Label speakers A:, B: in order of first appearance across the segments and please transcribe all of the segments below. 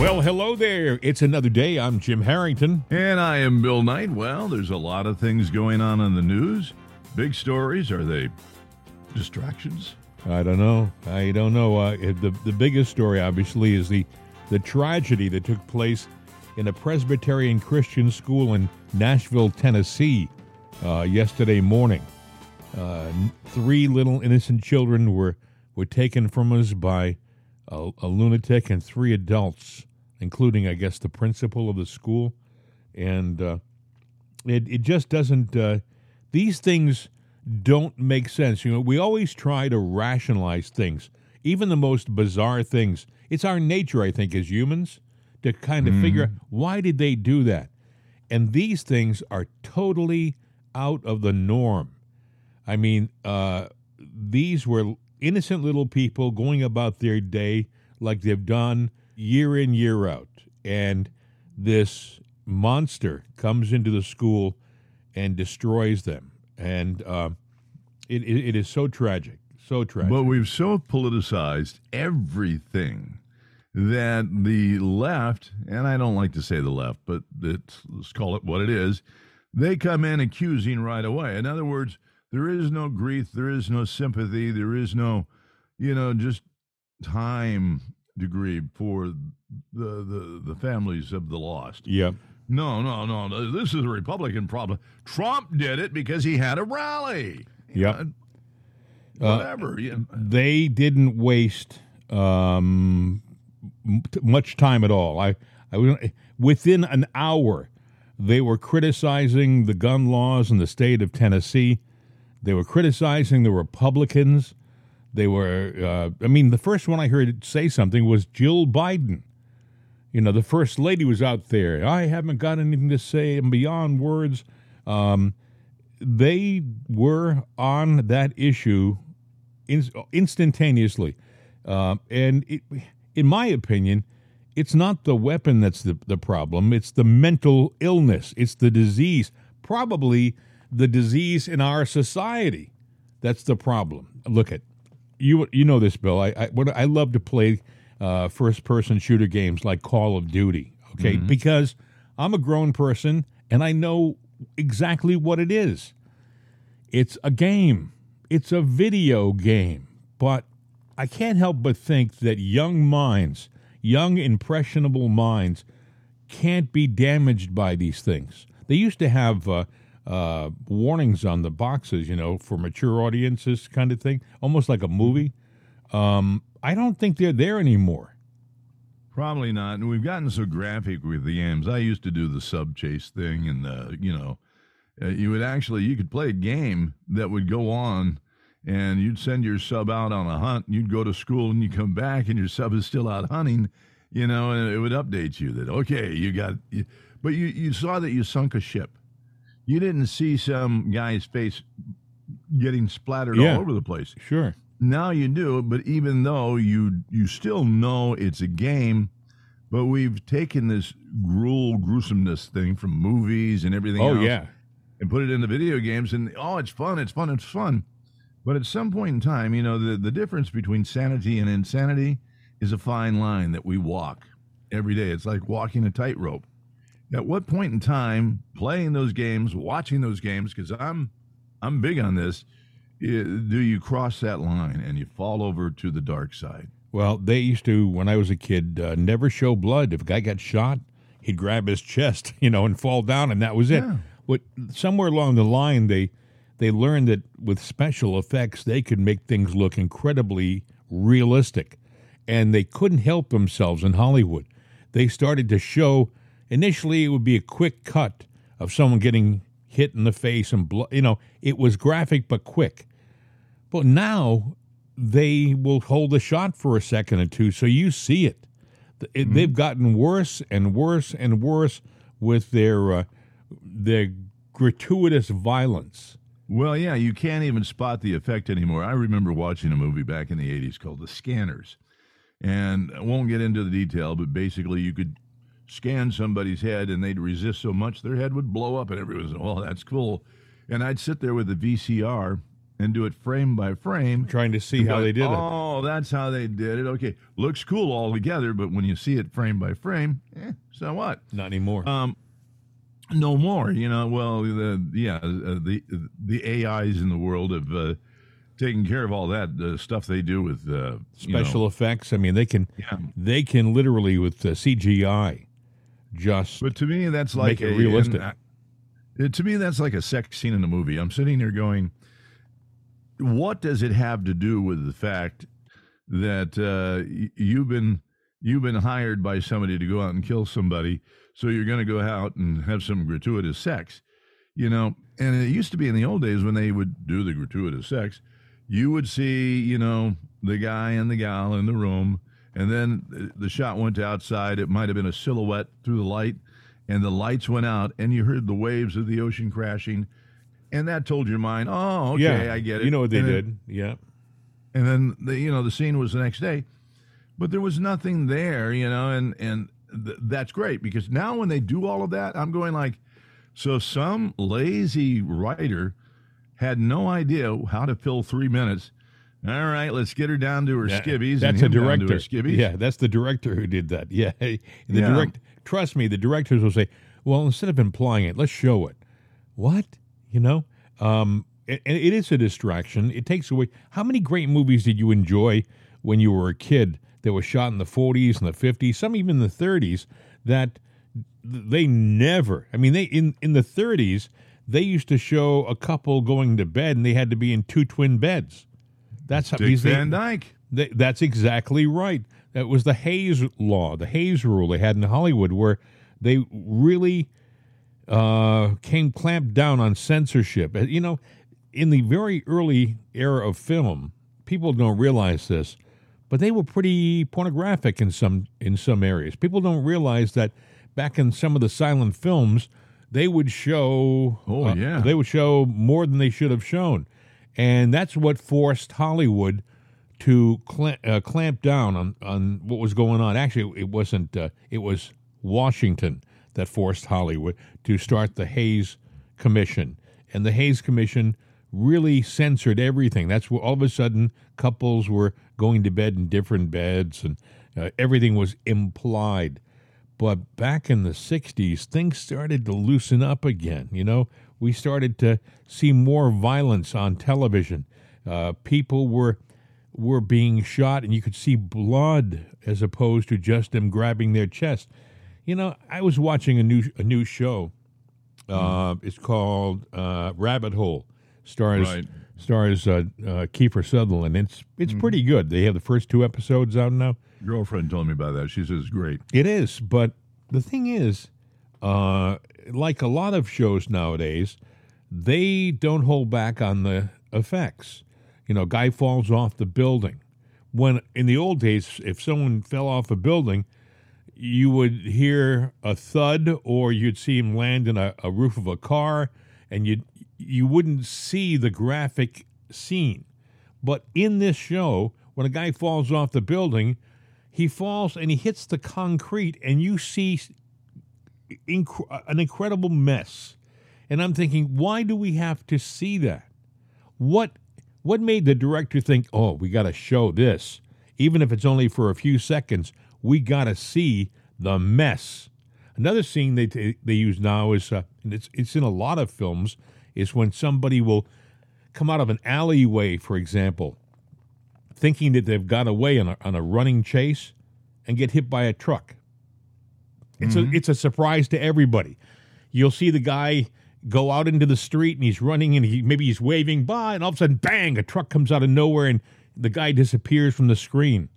A: Well, hello there. It's another day. I'm Jim Harrington.
B: And I am Bill Knight. Well, there's a lot of things going on in the news. Big stories. Are they distractions?
A: I don't know. I don't know. Uh, the the biggest story, obviously, is the the tragedy that took place in a Presbyterian Christian school in Nashville, Tennessee, uh, yesterday morning. Uh, three little innocent children were were taken from us by a, a lunatic, and three adults including, I guess, the principal of the school. And uh, it, it just doesn't, uh, these things don't make sense. You know, we always try to rationalize things, even the most bizarre things. It's our nature, I think, as humans, to kind of mm. figure why did they do that? And these things are totally out of the norm. I mean, uh, these were innocent little people going about their day like they've done year in, year out. And this monster comes into the school and destroys them. And uh, it, it, it is so tragic, so tragic.
B: But we've so politicized everything that the left, and I don't like to say the left, but let's call it what it is, they come in accusing right away. In other words, there is no grief, there is no sympathy, there is no, you know, just time degree for the, the, the families of the lost.
A: Yeah.
B: No, no, no. This is a Republican problem. Trump did it because he had a rally.
A: Yeah.
B: Uh, whatever. Uh,
A: yeah. They didn't waste um, much time at all. I, I within an hour, they were criticizing the gun laws in the state of Tennessee. They were criticizing the Republicans. They were, uh, I mean, the first one I heard say something was Jill Biden. You know, the first lady was out there. I haven't got anything to say. I'm beyond words. Um, they were on that issue in, instantaneously. Uh, and it, in my opinion, it's not the weapon that's the, the problem, it's the mental illness, it's the disease, probably the disease in our society. That's the problem. Look at you you know this, Bill. I I, what, I love to play uh, first person shooter games like Call of Duty. Okay, mm-hmm. because I'm a grown person and I know exactly what it is. It's a game. It's a video game. But I can't help but think that young minds, young impressionable minds, can't be damaged by these things. They used to have uh, uh, warnings on the boxes, you know, for mature audiences, kind of thing, almost like a movie. Um, I don't think they're there anymore.
B: Probably not. And we've gotten so graphic with the games. I used to do the sub chase thing, and you know, uh, you would actually you could play a game that would go on, and you'd send your sub out on a hunt. And you'd go to school, and you come back, and your sub is still out hunting. You know, and it would update you that okay, you got, but you you saw that you sunk a ship you didn't see some guy's face getting splattered yeah, all over the place.
A: Sure.
B: Now you do, but even though you you still know it's a game, but we've taken this gruel gruesomeness thing from movies and everything
A: oh,
B: else
A: yeah.
B: and put it into video games and oh it's fun, it's fun, it's fun. But at some point in time, you know, the, the difference between sanity and insanity is a fine line that we walk every day. It's like walking a tightrope at what point in time playing those games watching those games because i'm i'm big on this do you cross that line and you fall over to the dark side?
A: Well they used to when i was a kid uh, never show blood. If a guy got shot he'd grab his chest you know and fall down and that was it. Yeah. what somewhere along the line they they learned that with special effects they could make things look incredibly realistic and they couldn't help themselves in hollywood. They started to show Initially, it would be a quick cut of someone getting hit in the face and blood. You know, it was graphic but quick. But now they will hold a shot for a second or two, so you see it. it mm-hmm. They've gotten worse and worse and worse with their uh, their gratuitous violence.
B: Well, yeah, you can't even spot the effect anymore. I remember watching a movie back in the 80s called The Scanners. And I won't get into the detail, but basically you could scan somebody's head and they'd resist so much their head would blow up and everyone was, oh, that's cool. And I'd sit there with the VCR and do it frame by frame.
A: Trying to see how they did it.
B: Oh, that's how they did it. Okay, looks cool all together, but when you see it frame by frame, eh, so what?
A: Not anymore.
B: Um, no more. You know, well, the yeah, uh, the the AIs in the world have uh, taken care of all that uh, stuff they do with uh, you know,
A: Special effects. I mean, they can
B: yeah.
A: they can literally with uh, CGI just
B: But to me, that's like
A: Make it
B: a-
A: realistic.
B: and I- it- to me, that's like a sex scene in a movie. I'm sitting there going, what does it have to do with the fact that uh, you've been you've been hired by somebody to go out and kill somebody, so you're going to go out and have some gratuitous sex, you know? And it used to be in the old days when they would do the gratuitous sex, you would see, you know, the guy and the gal in the room, and then the- shot went to outside. It might have been a silhouette through the light, and the lights went out, and you heard the waves of the ocean crashing, and that told your mind, oh, okay,
A: yeah,
B: I get it.
A: You know what they
B: And then-
A: did? Yeah.
B: and then the you know the scene was the next day but there was nothing there you know and and th- that's great because now when they do all of that i'm going like so some lazy writer had no idea how to fill three minutes all right let's get her down to her
A: Yeah,
B: skivvies
A: That's a
B: him down to her
A: director.
B: skivvies
A: Yeah, that's the director who did that. Yeah, the
B: Yeah.
A: direct. Trust me, the directors will say, "Well, instead of implying it, let's show it." What you know? Um, it, it is a distraction. It takes away. How many great movies did you enjoy when you were a kid that were shot in the 40s and the 50s, some even the 30s? That they never. I mean, they in in the 30s they used to show a couple going to bed and they had to be in two twin beds. That's how
B: dick van dyke
A: Th- that's exactly right. That was the Hays law, the Hays rule they had in Hollywood, where they really uh, came clamped down on censorship. Uh, You know, in the very early era of film, people don't realize this, but they were pretty pornographic in some in some areas. People don't realize that back in some of the silent films, they would show
B: Oh,
A: uh,
B: yeah.
A: they would show more than they should have shown, and that's what forced Hollywood to cla uh, clamp down on, on what was going on. Actually, it wasn't. Uh, it was Washington that forced Hollywood to start the Hays Commission, and the Hays Commission really censored everything. That's where all of a sudden couples were going to bed in different beds, and uh, everything was implied. But back in the 60s, things started to loosen up again. You know, we started to see more violence on television. Uh, people were were being shot, and you could see blood as opposed to just them grabbing their chest. You know, I was watching a new a new show. Uh, It's called uh, Rabbit Hole. Stars
B: Right.
A: stars uh, uh, Kiefer Sutherland. It's it's pretty good. They have the first two episodes out now.
B: girlfriend told me about that she says great
A: It is, but the thing is, uh, like a lot of shows nowadays, they don't hold back on the effects. You know, guy falls off the building. When in the old days, if someone fell off a building, you would hear a thud, or you'd see him land in a, a roof of a car, and you you wouldn't see the graphic scene. But in this show, when a guy falls off the building, he falls and he hits the concrete, and you see inc- an incredible mess. And I'm thinking, why do we have to see that? What what made the director think, oh, we got to show this, even if it's only for a few seconds? We got to see the mess. Another scene they they use now is, uh, and it's it's in a lot of films, is when somebody will come out of an alleyway, for example, thinking that they've got away on a, on a running chase, and get hit by a truck. It's a it's a surprise to everybody. You'll see the guy go out into the street and he's running and he maybe he's waving by and all of a sudden bang a truck comes out of nowhere and the guy disappears from the screen.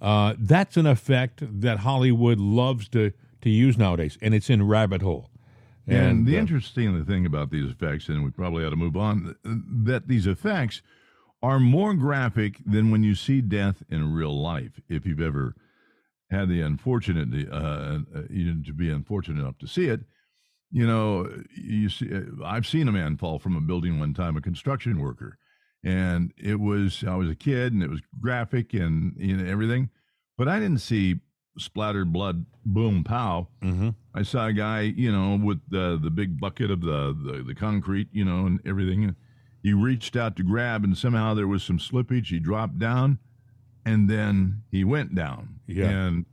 A: Uh, that's an effect that Hollywood loves to to use nowadays, and it's in Rabbit Hole.
B: And, the
A: uh,
B: interesting thing about these effects, and we probably ought to move on, that these effects are more graphic than when you see death in real life. If you've ever had the unfortunate, uh, uh, to be unfortunate enough to see it, you know, you see, uh, I've seen a man fall from a building one time, a construction worker, and it was I was a kid, and it was graphic and you know everything, but I didn't see splattered blood, boom, pow.
A: mhm.
B: I saw a guy, you know, with the the big bucket of the, the the concrete, you know, and everything, He reached out to grab, and somehow there was some slippage. He dropped down, and then he went down.
A: Yeah.
B: And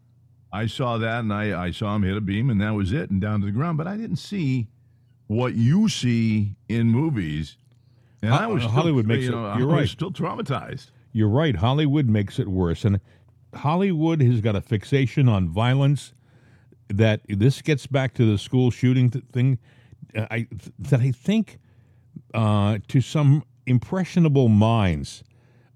B: I saw that, and I, I saw him hit a beam, and that was it, and down to the ground. But I didn't see what you see in movies. And
A: Ho-
B: I was still,
A: Hollywood makes
B: you
A: it-
B: know, I
A: you're
B: was
A: right.
B: still traumatized.
A: You're right. Hollywood makes it worse, and Hollywood has got a fixation on violence. That this gets back to the school shooting th- thing. uh, I that I think uh, to some impressionable minds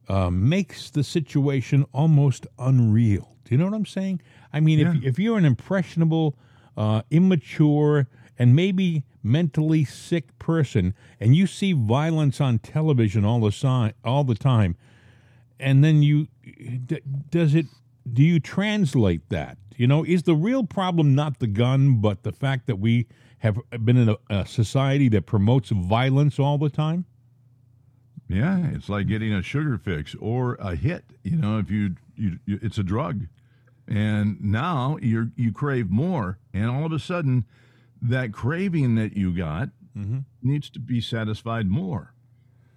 A: uh, makes the situation almost unreal. Do you know what I'm saying? I mean,
B: Yeah.
A: if if you're an impressionable, uh, immature, and maybe mentally sick person, and you see violence on television all the si- all the time, and then you d- does it do you translate that you know is the real problem not the gun but the fact that we have been in a, a society that promotes violence all the time
B: Yeah, it's like getting a sugar fix or a hit. You know, if you, you, you it's a drug, and now you you crave more, and all of a sudden, that craving that you got needs to be satisfied more,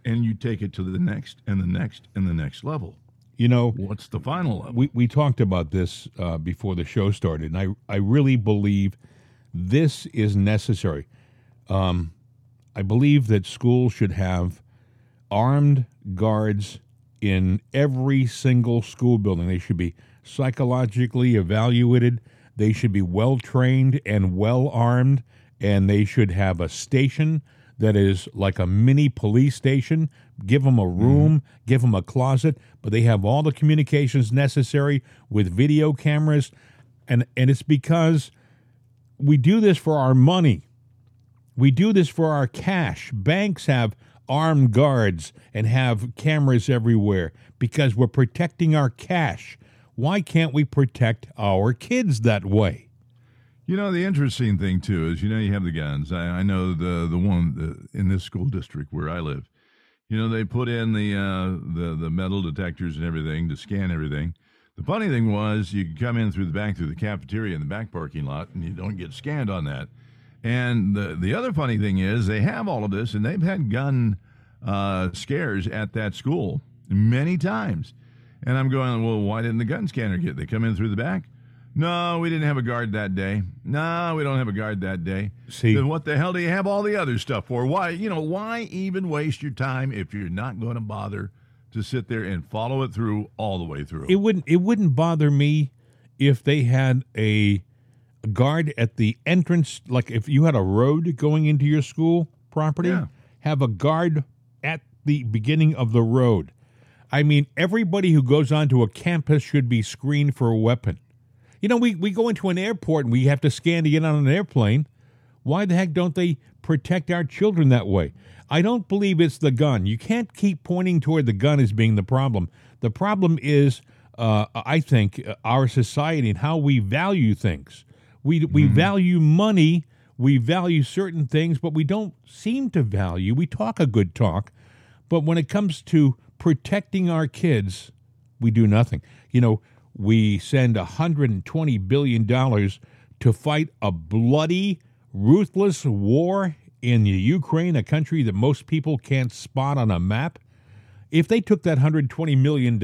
B: and you take it to the next and the next and the next level.
A: you know
B: What's the final level?
A: we, we talked about this uh, before the show started and I, I really believe this is necessary um, i believe that schools should have armed guards in every single school building. They should be psychologically evaluated. They should be well trained and well armed and they should have a station that is like a mini police station. Give them a mm-hmm. room give them a closet but they have all the communications necessary with video cameras. And and it's because we do this for our money. We do this for our cash. Banks have armed guards and have cameras everywhere because we're protecting our cash. Why can't we protect our kids that way?
B: You know, the interesting thing too is, you know, you have the guns. I, I know the the one the, in this school district where I live. You know, they put in the uh, the the metal detectors and everything to scan everything. The funny thing was, you could come in through the back through the cafeteria in the back parking lot, and you don't get scanned on that. And the the other funny thing is, they have all of this, and they've had gun uh, scares at that school many times. And I'm going, well, why didn't the gun scanner get? They come in through the back. No, we didn't have a guard that day. No, we don't have a guard that day.
A: See-
B: then what the hell do you have all the other stuff for? Why, you know, why even waste your time if you're not going to bother to sit there and follow it through all the way through?
A: It wouldn't it wouldn't bother me if they had a guard at the entrance like if you had a road going into your school property,
B: Yeah.
A: have a guard at the beginning of the road. I mean, everybody who goes onto a campus should be screened for a weapon. You know, we, we go into an airport and we have to scan to get on an airplane. Why the heck don't they protect our children that way? I don't believe it's the gun. You can't keep pointing toward the gun as being the problem. The problem is, uh, I think, uh, our society and how we value things. We, we value money, we value certain things, but we don't seem to value. We talk a good talk, but when it comes to protecting our kids, we do nothing. You know, we send $120 billion to fight a bloody, ruthless war in the Ukraine, a country that most people can't spot on a map. If they took that $120 million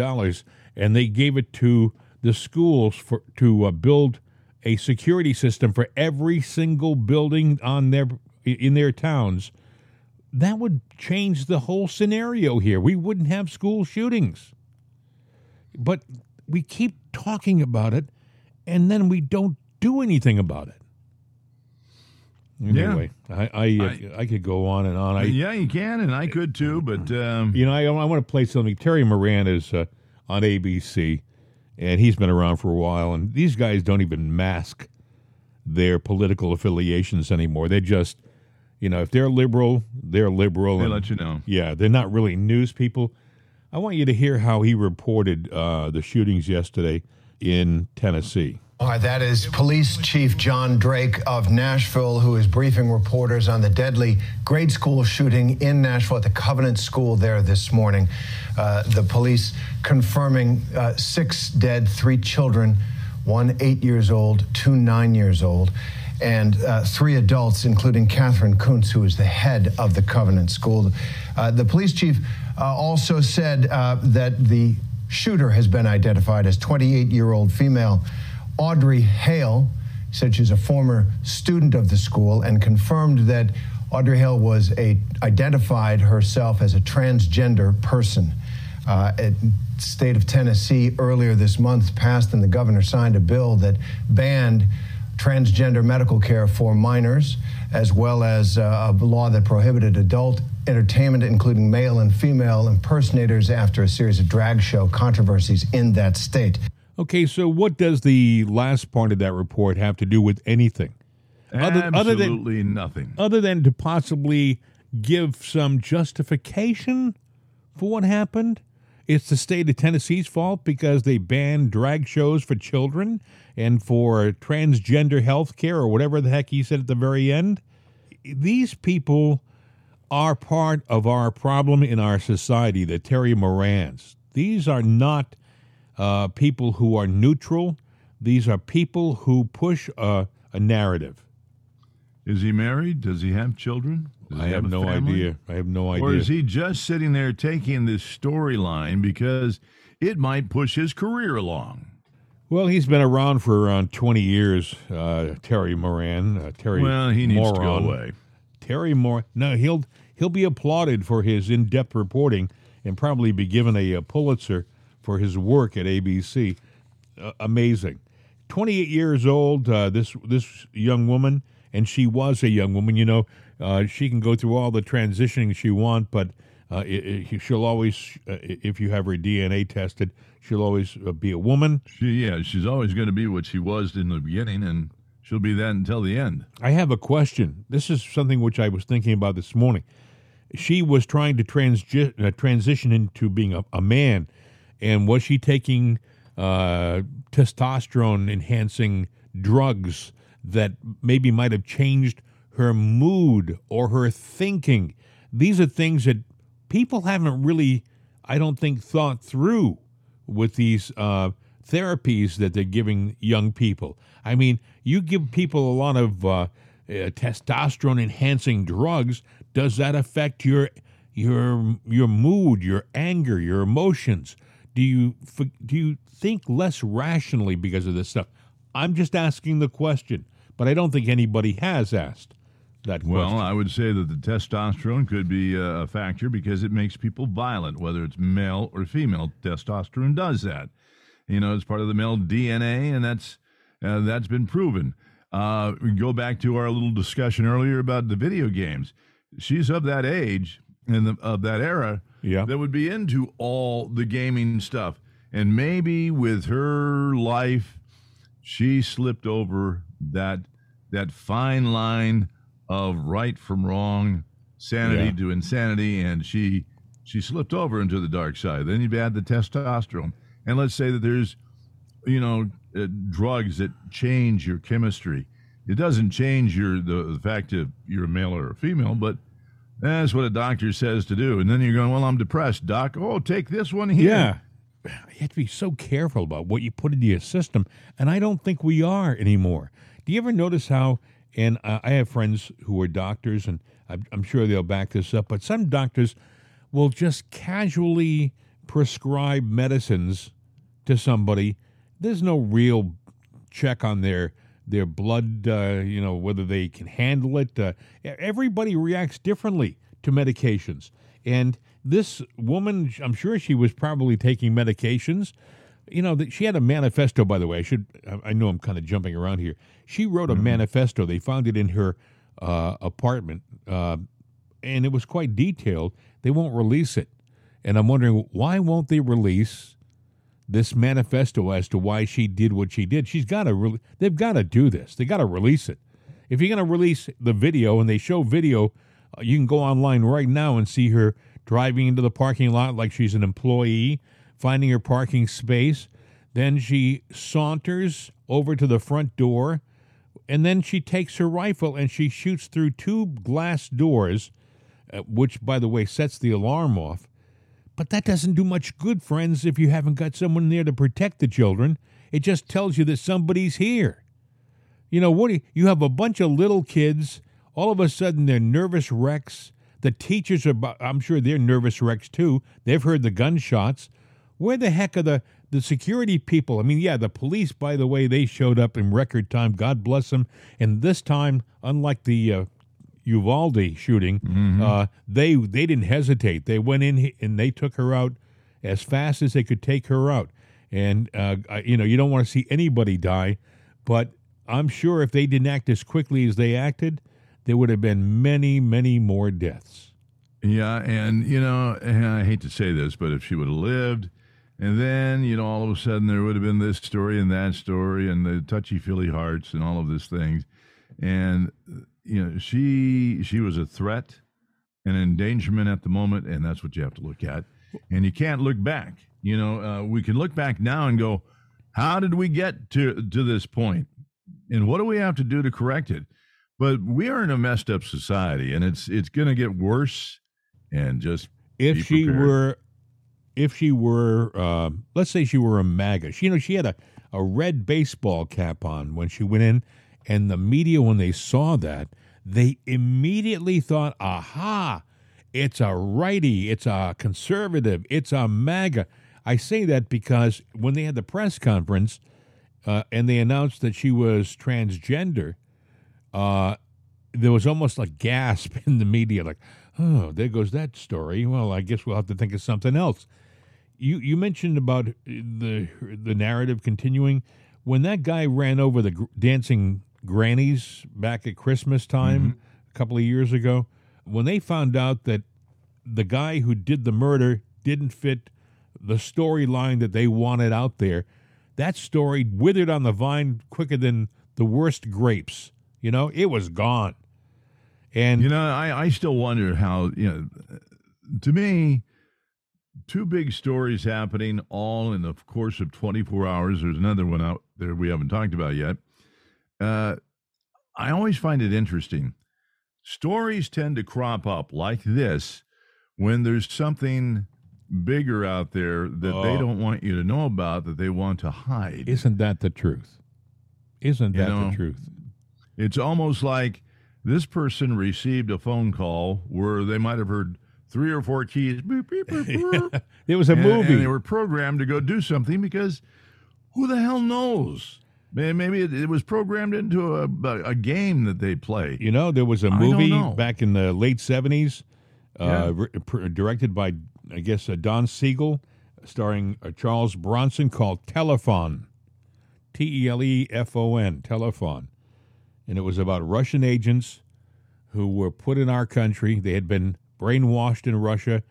A: and they gave it to the schools for to uh, build a security system for every single building on their in their towns, that would change the whole scenario here. We wouldn't have school shootings. But we keep talking about it and then we don't do anything about it.
B: Yeah.
A: Anyway, I I, uh, I could go on and on. I
B: yeah, you can, and I could too, but um,
A: you know I, I want to play something. Terry Moran is uh, on ABC, and he's been around for a while. And these guys don't even mask their political affiliations anymore. They just, you know, if they're liberal, they're liberal.
B: they
A: and-
B: let you know.
A: yeah, they're not really news people. I want you to hear how he reported uh, the shootings yesterday in Tennessee.
C: All right, that is Police Chief John Drake of Nashville, who is briefing reporters on the deadly grade school shooting in Nashville at the Covenant School there this morning. Uh, the police confirming uh, six dead, three children, one eight years old, two nine years old. and uh, three adults, including Katherine Koonce, who is the head of the Covenant School. Uh, the police chief uh, also said uh, that the shooter has been identified as 28 year old female Audrey Hale. Said she's a former student of the school and confirmed that Audrey Hale was a, identified herself as a transgender person. Uh, state of Tennessee earlier this month passed and the governor signed a bill that banned transgender medical care for minors, as well as uh, a law that prohibited adult entertainment, including male and female impersonators, after a series of drag show controversies in that state.
A: Okay, so what does the last part of that report have to do with anything?
B: Other, Absolutely other than, nothing.
A: Other than to possibly give some justification for what happened? It's the state of Tennessee's fault because they banned drag shows for children and for transgender health care or whatever the heck he said at the very end. These people are part of our problem in our society, the Terry Morans. These are not uh, people who are neutral. These are people who push a, a narrative.
B: Is he married? Does he have children?
A: I have, have no family? idea. I have no idea.
B: Or is he just sitting there taking this storyline because it might push his career along?
A: Well, he's been around for around 20 years, uh, Terry Moran. Uh, Terry
B: Well, he needs to go away.
A: Terry Moran. No, he'll he'll be applauded for his in-depth reporting and probably be given a, a Pulitzer for his work at ABC. Uh, amazing. 28 years old, uh, this this young woman, and she was a young woman. You know, uh, she can go through all the transitioning she wants, but uh, it, it, she'll always, uh, if you have her DNA tested, she'll always uh, be a woman.
B: She, yeah, she's always going to be what she was in the beginning, and she'll be that until the end.
A: I have a question. This is something which I was thinking about this morning. She was trying to transi- uh, transition into being a, a, man, and was she taking uh, testosterone enhancing drugs that maybe might have changed her mood or her thinking. These are things that people haven't really, I don't think, thought through with these uh, therapies that they're giving young people. I mean, you give people a lot of uh, uh, testosterone enhancing drugs. Does that affect your your your mood, your anger, your emotions? Do you do you think less rationally because of this stuff? I'm just asking the question, but I don't think anybody has asked that question.
B: Well, I would say that the testosterone could be a factor because it makes people violent, whether it's male or female. Testosterone does that. You know, it's part of the male DNA, and that's uh, that's been proven. Uh, we go back to our little discussion earlier about the video games. She's of that age and the, of that era
A: yeah.
B: that would be into all the gaming stuff. And maybe with her life, she slipped over that that fine line of right from wrong, sanity yeah. to insanity, and she she slipped over into the dark side. Then you've add the testosterone, and let's say that there's, you know, uh, drugs that change your chemistry. It doesn't change your the, the fact that you're a male or a female, but that's what a doctor says to do. And then you're going, well, I'm depressed, doc. Oh, take this one here.
A: Yeah. You have to be so careful about what you put into your system, and I don't think we are anymore. Do you ever notice how and uh, I have friends who are doctors, and I'm, I'm sure they'll back this up, but some doctors will just casually prescribe medicines to somebody. There's no real check on their their blood, uh, you know, whether they can handle it. Uh, everybody reacts differently to medications. And this woman, I'm sure she was probably taking medications you know, she had a manifesto, by the way. I should, I know I'm kind of jumping around here. She wrote a mm-hmm. manifesto. They found it in her uh, apartment, uh, and it was quite detailed. They won't release it. And I'm wondering why won't they release this manifesto as to why she did what she did? She's got to, re- they've got to do this. They got to release it. If you're going to release the video and they show video, uh, you can go online right now and see her driving into the parking lot like she's an employee finding her parking space. Then she saunters over to the front door, and then she takes her rifle and she shoots through two glass doors, uh, which, by the way, sets the alarm off. But that doesn't do much good, friends, if you haven't got someone there to protect the children. It just tells you that somebody's here. You know, what do you, have a bunch of little kids, all of a sudden they're nervous wrecks. The teachers are, I'm sure they're nervous wrecks too. They've heard the gunshots. Where the heck are the, the security people? I mean, yeah, the police, by the way, they showed up in record time. God bless them. And this time, unlike the uh, Uvalde shooting, uh, they they didn't hesitate. They went in and they took her out as fast as they could take her out. And uh, you know, you don't want to see anybody die, but I'm sure if they didn't act as quickly as they acted, there would have been many, many more deaths.
B: Yeah, and you know, and I hate to say this, but if she would have lived, and then you know, all of a sudden there would have been this story and that story, and the touchy feely hearts and all of these things, and you know, she she was a threat, an endangerment at the moment, and that's what you have to look at, and you can't look back. You know, uh, we can look back now and go, how did we get to to this point, and what do we have to do to correct it? But we are in a messed up society, and it's it's going to get worse. And just
A: If she
B: prepared.
A: were, if she were, uh, let's say she were a MAGA, she, you know, she had a, a red baseball cap on when she went in, and the media, when they saw that, they immediately thought, aha, it's a righty, it's a conservative, it's a MAGA. I say that because when they had the press conference uh, and they announced that she was transgender, uh, there was almost a gasp in the media, like, "Oh, there goes that story." Well, I guess we'll have to think of something else. You you mentioned about uh, the the narrative continuing when that guy ran over the gr- dancing grannies back at Christmas time mm-hmm. a couple of years ago. When they found out that the guy who did the murder didn't fit the storyline that they wanted out there, that story withered on the vine quicker than the worst grapes. You know, it was gone. And
B: you know, I I still wonder how you know. To me, two big stories happening all in the course of 24 hours. There's another one out there we haven't talked about yet. Uh, I always find it interesting. Stories tend to crop up like this when there's something bigger out there that they
A: Oh.
B: don't want you to know about that they want to hide.
A: isn't that the truth? Isn't
B: You
A: that
B: know,
A: the truth?
B: It's almost like this person received a phone call where they might have heard three or four keys. Beep, beep, beep, beep,
A: It was a
B: and,
A: movie.
B: and they were programmed to go do something because who the hell knows? Maybe it, it was programmed into a, a, game that they play.
A: you know, there was a movie back in the late 70s,
B: Yeah.
A: uh, pr- directed by, I guess, uh, Don Siegel, starring uh, Charles Bronson, called Telefon. T E L E F O N, Telefon. And it was about Russian agents who were put in our country. They had been brainwashed in Russia,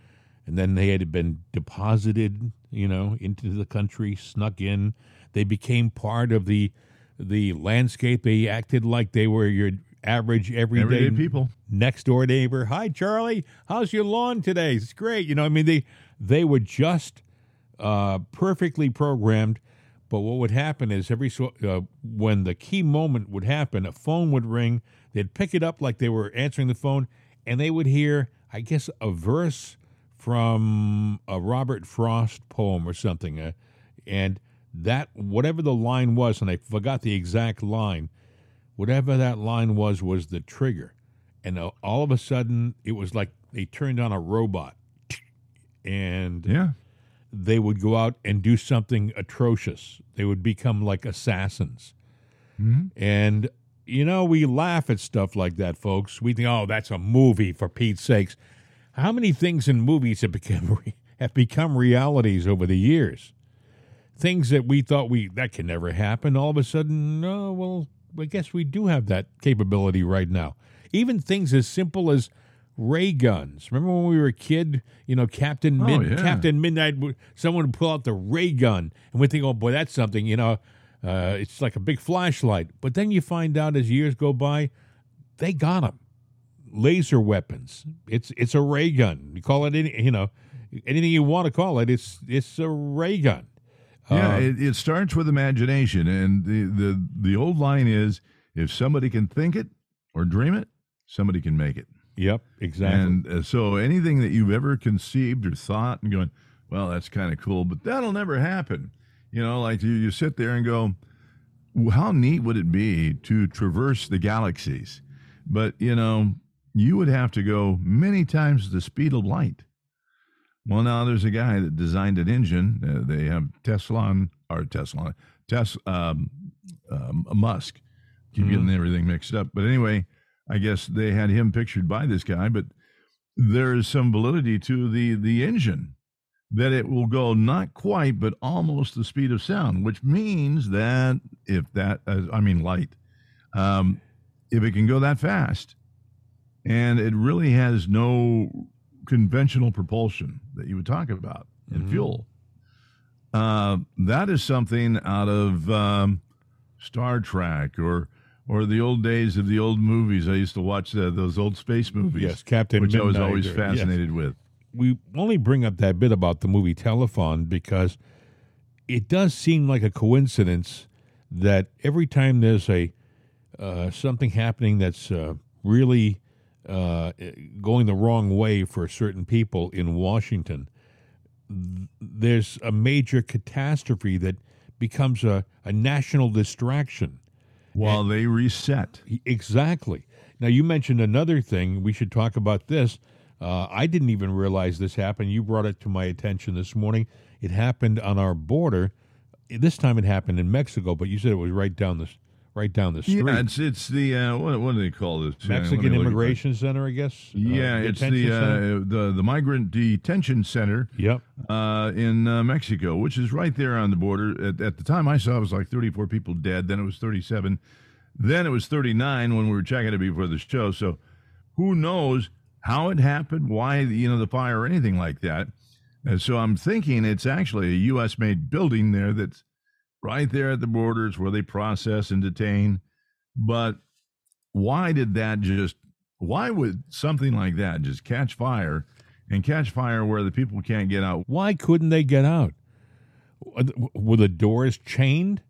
A: and then they had been deposited, you know, into the country, snuck in. They became part of the the landscape. They acted like they were your average everyday,
B: Everyday people.
A: next door neighbor. Hi, Charlie. How's your lawn today? It's great. You know, I mean, they they were just uh, perfectly programmed. But what would happen is every so uh, when the key moment would happen, a phone would ring. They'd pick it up like they were answering the phone, and they would hear, I guess, a verse from a Robert Frost poem or something, uh, and that whatever the line was, and I forgot the exact line. Whatever that line was was the trigger, and uh, all of a sudden it was like they turned on a robot, and
B: Yeah.
A: they would go out and do something atrocious. They would become like assassins. And, you know, we laugh at stuff like that, folks. We think, oh, that's a movie, for Pete's sakes. How many things in movies have become, have become realities over the years? Things that we thought we that can never happen. All of a sudden, no, well, I guess we do have that capability right now. Even things as simple as ray guns. Remember when we were a kid? You know, Captain
B: Oh,
A: Mid-
B: yeah.
A: Captain Midnight. Someone would pull out the ray gun, and we think, oh boy, that's something. You know, uh, it's like a big flashlight. But then you find out as years go by, they got them. Laser weapons. It's it's a ray gun. You call it any, you know, anything you want to call it. It's it's a ray gun.
B: Yeah,
A: Uh,
B: it, it starts with imagination, and the, the the old line is: if somebody can think it or dream it, somebody can make it.
A: Yep, exactly.
B: And uh, so anything that you've ever conceived or thought and going, well, that's kind of cool, but that'll never happen. You know, like you, you sit there and go, how neat would it be to traverse the galaxies? But, you know, you would have to go many times the speed of light. Well, now there's a guy that designed an engine. Uh, they have Tesla or Tesla, Tes, um, um, Musk. Keep
A: Mhm.
B: getting everything mixed up. But anyway, I guess they had him pictured by this guy. But there is some validity to the the engine that it will go not quite, but almost the speed of sound, which means that if that, uh, I mean, light, um, if it can go that fast, and it really has no conventional propulsion that you would talk about in
A: Mhm.
B: fuel, uh, that is something out of um, Star Trek or or the old days of the old movies. I used to watch uh, those old space movies,
A: Yes, Captain
B: which I was
A: Midnight
B: always
A: or- yes.
B: fascinated with.
A: We only bring up that bit about the movie Telefon because it does seem like a coincidence that every time there's a uh, something happening that's uh, really uh, going the wrong way for certain people in Washington, th- there's a major catastrophe that becomes a, a national distraction.
B: While they reset.
A: Exactly. Now, you mentioned another thing. We should talk about this. Uh, I didn't even realize this happened. You brought it to my attention this morning. It happened on our border. This time it happened in Mexico, but you said it was right down the right down the street.
B: Yeah, it's it's the uh, what, what do they call this? Uh,
A: Mexican Immigration Center, I guess.
B: Yeah,
A: Uh,
B: it's the uh, the the migrant detention center
A: Yep.
B: uh, in uh, Mexico, which is right there on the border. At, at the time I saw, it was like 34 people dead. Then it was 37. Then it was 39 when we were checking it before the show. So who knows how it happened, why you know the fire or anything like that. And so I'm thinking it's actually a U.S. made building there that's right there at the borders where they process and detain. But why did that just? Why would something like that just catch fire and catch fire where the people can't get out?
A: Why couldn't they get out? Were the doors chained?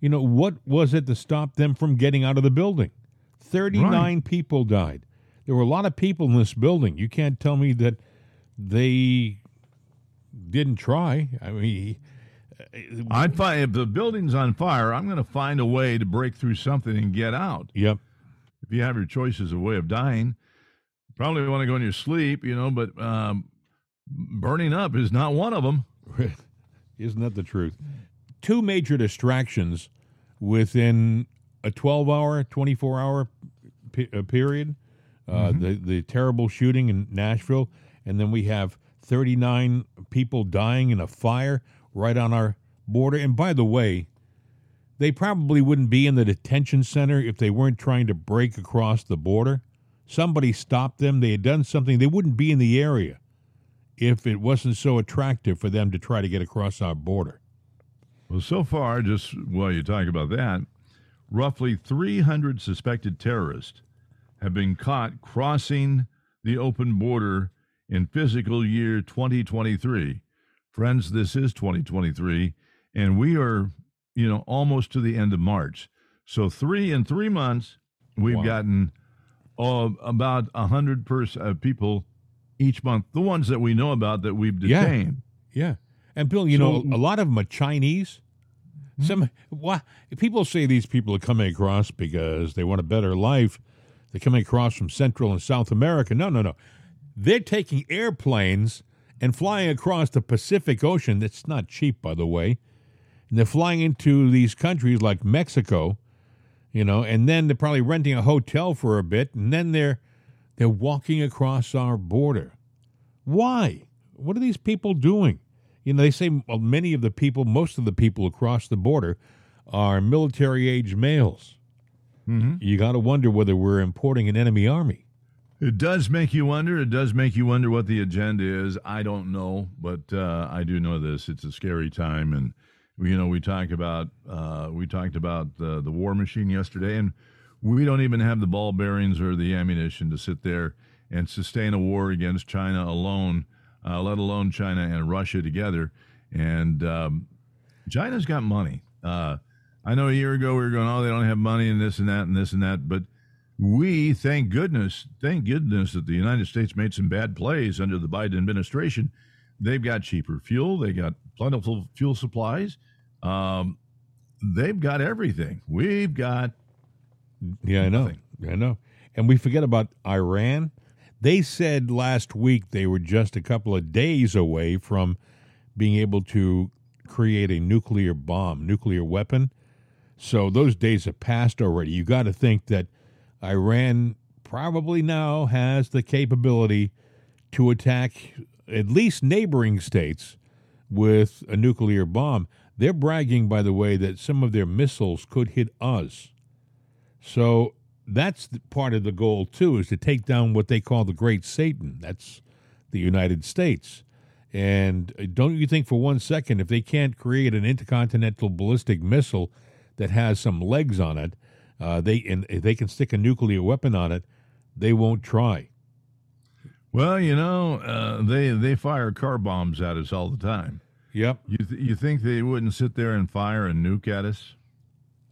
A: You know, what was it to stop them from getting out of the building? 39 people died. There were a lot of people in this building. You can't tell me that they didn't try. I mean,
B: I'd find if the building's on fire, I'm going to find a way to break through something and get out.
A: yep.
B: If you have your choices of way of dying, probably want to go in your sleep, you know, but um, burning up is not one of them.
A: Isn't that the truth? Two major distractions within a 12 hour, 24 hour pe- uh, period. Uh, the, the terrible shooting in Nashville, and then we have 39 people dying in a fire right on our border. And by the way, they probably wouldn't be in the detention center if they weren't trying to break across the border. Somebody stopped them. They had done something. They wouldn't be in the area if it wasn't so attractive for them to try to get across our border.
B: Well, so far, just while you talk about that, roughly 300 suspected terrorists have been caught crossing the open border in physical year 2023. Friends, this is 2023, and we are, you know, almost to the end of March. So three in three months, we've
A: Wow.
B: gotten uh, about a hundred pers- uh, people each month. The ones that we know about that we've detained.
A: Yeah. And Bill, you know, a lot of them are Chinese. Some why people say these people are coming across because they want a better life. They're coming across from Central and South America. No, no, no. They're taking airplanes and flying across the Pacific Ocean. That's not cheap, by the way. And they're flying into these countries like Mexico, you know, and then they're probably renting a hotel for a bit, and then they're they're walking across our border. Why? What are these people doing? You know, they say well, uh, many of the people, most of the people across the border are military age males.
B: Mm-hmm.
A: You got to wonder whether we're importing an enemy army.
B: It does make you wonder. It does make you wonder what the agenda is. I don't know, but uh, I do know this. It's a scary time, and you know we talked about uh, we talked about the the war machine yesterday, and we don't even have the ball bearings or the ammunition to sit there and sustain a war against China alone, uh, let alone China and Russia together. And um, China's got money. I know a year ago we were going, oh, they don't have money and this and that and this and that, but we, thank goodness, thank goodness that the United States made some bad plays under the Biden administration. They've got cheaper fuel, they got plentiful fuel supplies. Um, they've got everything. We've got
A: Yeah, I know.
B: Nothing.
A: I know. And we forget about Iran. They said last week they were just a couple of days away from being able to create a nuclear bomb, nuclear weapon. So those days have passed already. You got to think that Iran probably now has the capability to attack at least neighboring states with a nuclear bomb. They're bragging, by the way, that some of their missiles could hit us. So that's part of the goal too, is to take down what they call the Great Satan. That's the United States. And uh, don't you think for one second, if they can't create an intercontinental ballistic missile that has some legs on it, uh, they and if they can stick a nuclear weapon on it, they won't try.
B: well, you know, uh, they they fire car bombs at us all the time.
A: Yep,
B: You th- you think they wouldn't sit there and fire a nuke at us?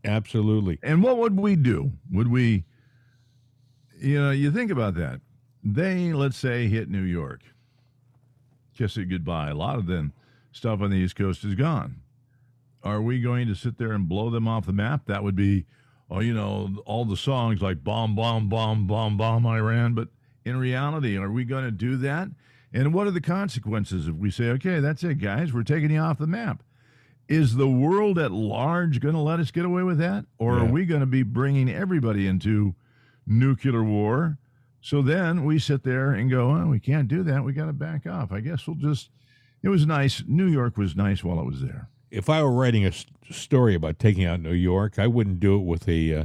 A: absolutely.
B: And what would we do? Would we, you know, you think about that. They, let's say, hit New York, kiss it goodbye. A lot of them stuff on the East Coast is gone. Are we going to sit there and blow them off the map? That would be, oh, you know, all the songs like bomb, bomb, bomb, bomb, bomb Iran. But in reality, are we going to do that? And what are the consequences if we say, okay, that's it, guys, we're taking you off the map? Is the world at large going to let us get away with that? Or
A: Yeah.
B: are we going to be bringing everybody into nuclear war? So then we sit there and go, oh, we can't do that. We got to back off. I guess we'll just, it was nice. New York was nice while it was there.
A: If I were writing a story about taking out New York, I wouldn't do it with a, uh,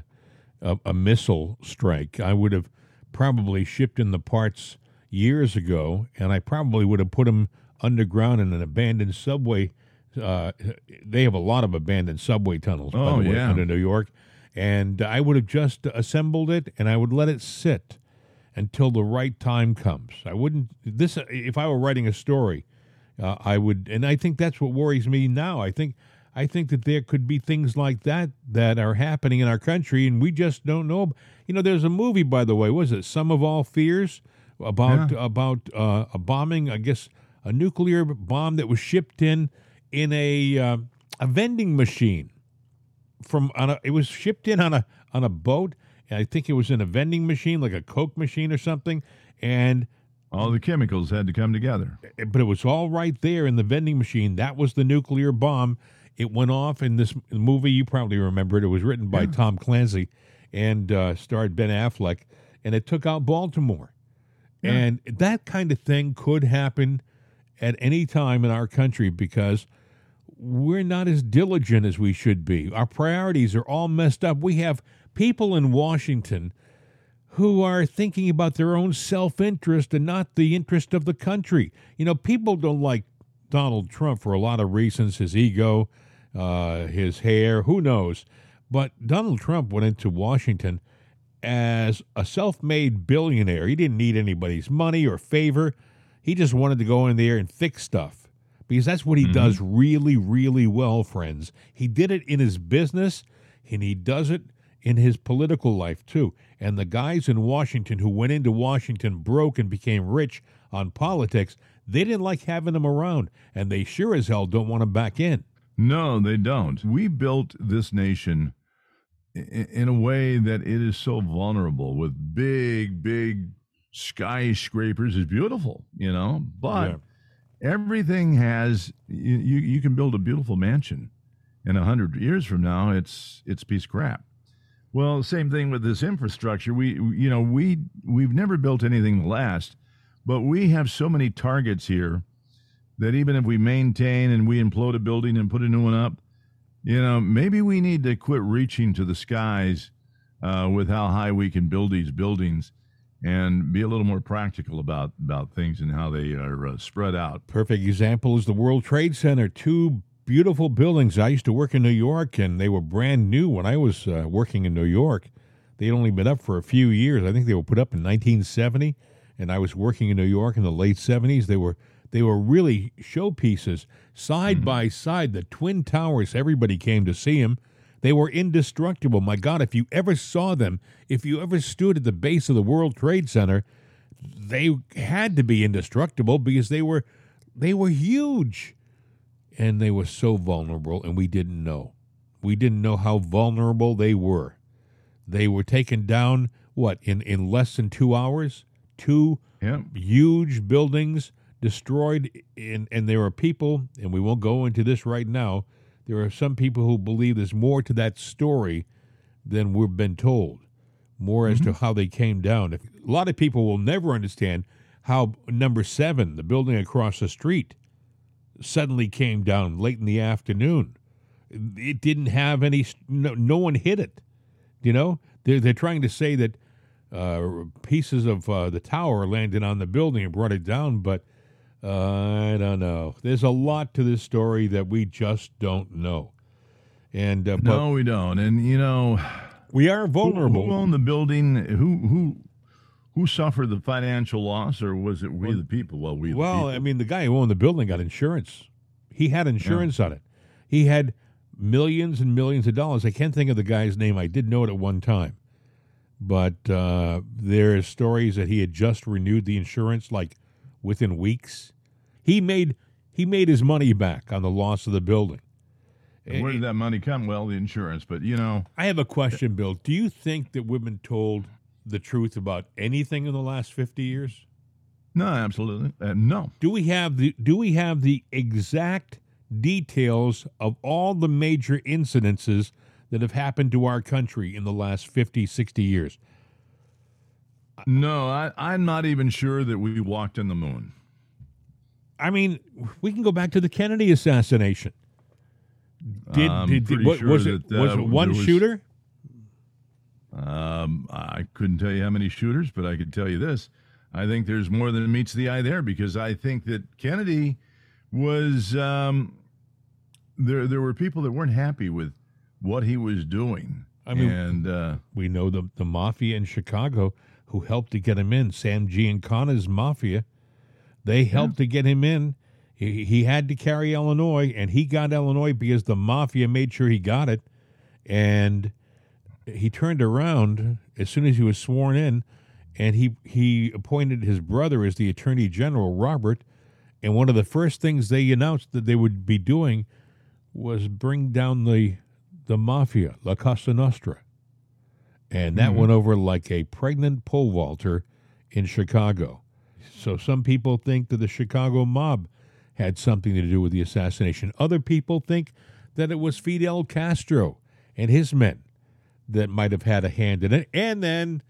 A: a a missile strike. I would have probably shipped in the parts years ago, and I probably would have put them underground in an abandoned subway. Uh, they have a lot of abandoned subway tunnels by
B: Oh,
A: the way,
B: yeah.
A: under New York, and I would have just assembled it, and I would let it sit until the right time comes. I wouldn't this if I were writing a story. Uh, I would, and I think that's what worries me now. I think, I think that there could be things like that that are happening in our country, and we just don't know. You know, there's a movie, by the way, was it "Sum of All Fears" about about uh, a bombing? I guess a nuclear bomb that was shipped in in a uh, a vending machine from on a. It was shipped in on a on a boat, and I think it was in a vending machine, like a Coke machine or something, and
B: All the chemicals had to come together.
A: but it was all right there in the vending machine. That was the nuclear bomb. It went off in this movie. You probably remember it. It was written by Tom Clancy and uh, starred Ben Affleck, and it took out Baltimore. And that kind of thing could happen at any time in our country because we're not as diligent as we should be. Our priorities are all messed up. We have people in Washington who are thinking about their own self interest and not the interest of the country. You know, people don't like Donald Trump for a lot of reasons his ego, uh, his hair, who knows. But Donald Trump went into Washington as a self made billionaire. He didn't need anybody's money or favor. He just wanted to go in there and fix stuff because that's what he does really, really well, friends. He did it in his business and he does it in his political life too. And the guys in Washington who went into Washington broke and became rich on politics, they didn't like having him around, and they sure as hell don't want him back in.
B: No, they don't. We built this nation in a way that it is so vulnerable with big, big skyscrapers is beautiful, you know, but everything has you, you you can build a beautiful mansion and a hundred years from now it's it's a piece of crap. Well, same thing with this infrastructure. We you know, we we've never built anything to last, but we have so many targets here that even if we maintain and we implode a building and put a new one up, you know, maybe we need to quit reaching to the skies uh, with how high we can build these buildings and be a little more practical about about things and how they are uh, spread out.
A: Perfect example is the World Trade Center. Two beautiful buildings. I used to work in New York, and they were brand new when I was uh, working in New York. They'd only been up for a few years. I think they were put up in 1970, and I was working in New York in the late 70s. They were they were really showpieces side by side. The twin towers. Everybody came to see them. They were indestructible. My God, if you ever saw them, if you ever stood at the base of the World Trade Center, they had to be indestructible because they were they were huge and they were so vulnerable and we didn't know. We didn't know how vulnerable they were. They were taken down, what, in, in less than two hours? Two huge buildings destroyed in, and there are people and we won't go into this right now there are some people who believe there's more to that story than we've been told. More as to mm-hmm. how they came down. If- a lot of people will never understand how number seven the building across the street suddenly came down late in the afternoon it didn't have any no, no one hit it you know they're, they're trying to say that uh, pieces of uh, the tower landed on the building and brought it down, but uh, I don't know. There's a lot to this story that we just don't know, and uh,
B: No, we don't. And you know,
A: we are
B: who,
A: vulnerable.
B: who owned the building? Who who who suffered the financial loss, or was it we the people? Well, we.
A: well. I mean, the guy who owned the building got insurance. He had insurance on it. He had millions and millions of dollars. I can't think of the guy's name. I did know it at one time. But uh, there are stories that he had just renewed the insurance like within weeks. He made he made his money back on the loss of the building.
B: And where did that money come? Well, the insurance. But you know,
A: I have a question, Bill. Do you think that we've told the truth about anything in the last fifty years?
B: no, absolutely, uh, no.
A: Do we have the do we have the exact details of all the major incidences that have happened to our country in the last 50, 60 years?
B: No, I, I'm not even sure that we walked on the moon.
A: I mean, we can go back to the Kennedy assassination. Did, did, did what,
B: sure
A: was it was it one
B: was-
A: shooter?
B: Um, I couldn't tell you how many shooters, but I could tell you this: I think there's more than meets the eye there because I think that Kennedy was um, there. There were people that weren't happy with what he was doing.
A: I mean-
B: and uh,
A: We know the the mafia in Chicago who helped to get him in. Sam Giancana's mafia, they helped to get him in. He, he had to carry Illinois, and he got Illinois because the mafia made sure he got it. And he turned around as soon as he was sworn in, and he he appointed his brother as the attorney general, Robert. And one of the first things they announced that they would be doing was bring down the the mafia, La Cosa Nostra and that mm-hmm. went over like a pregnant pole vaulter in Chicago. So some people think that the Chicago mob had something to do with the assassination. Other people think that it was Fidel Castro and his men that might have had a hand in it. And then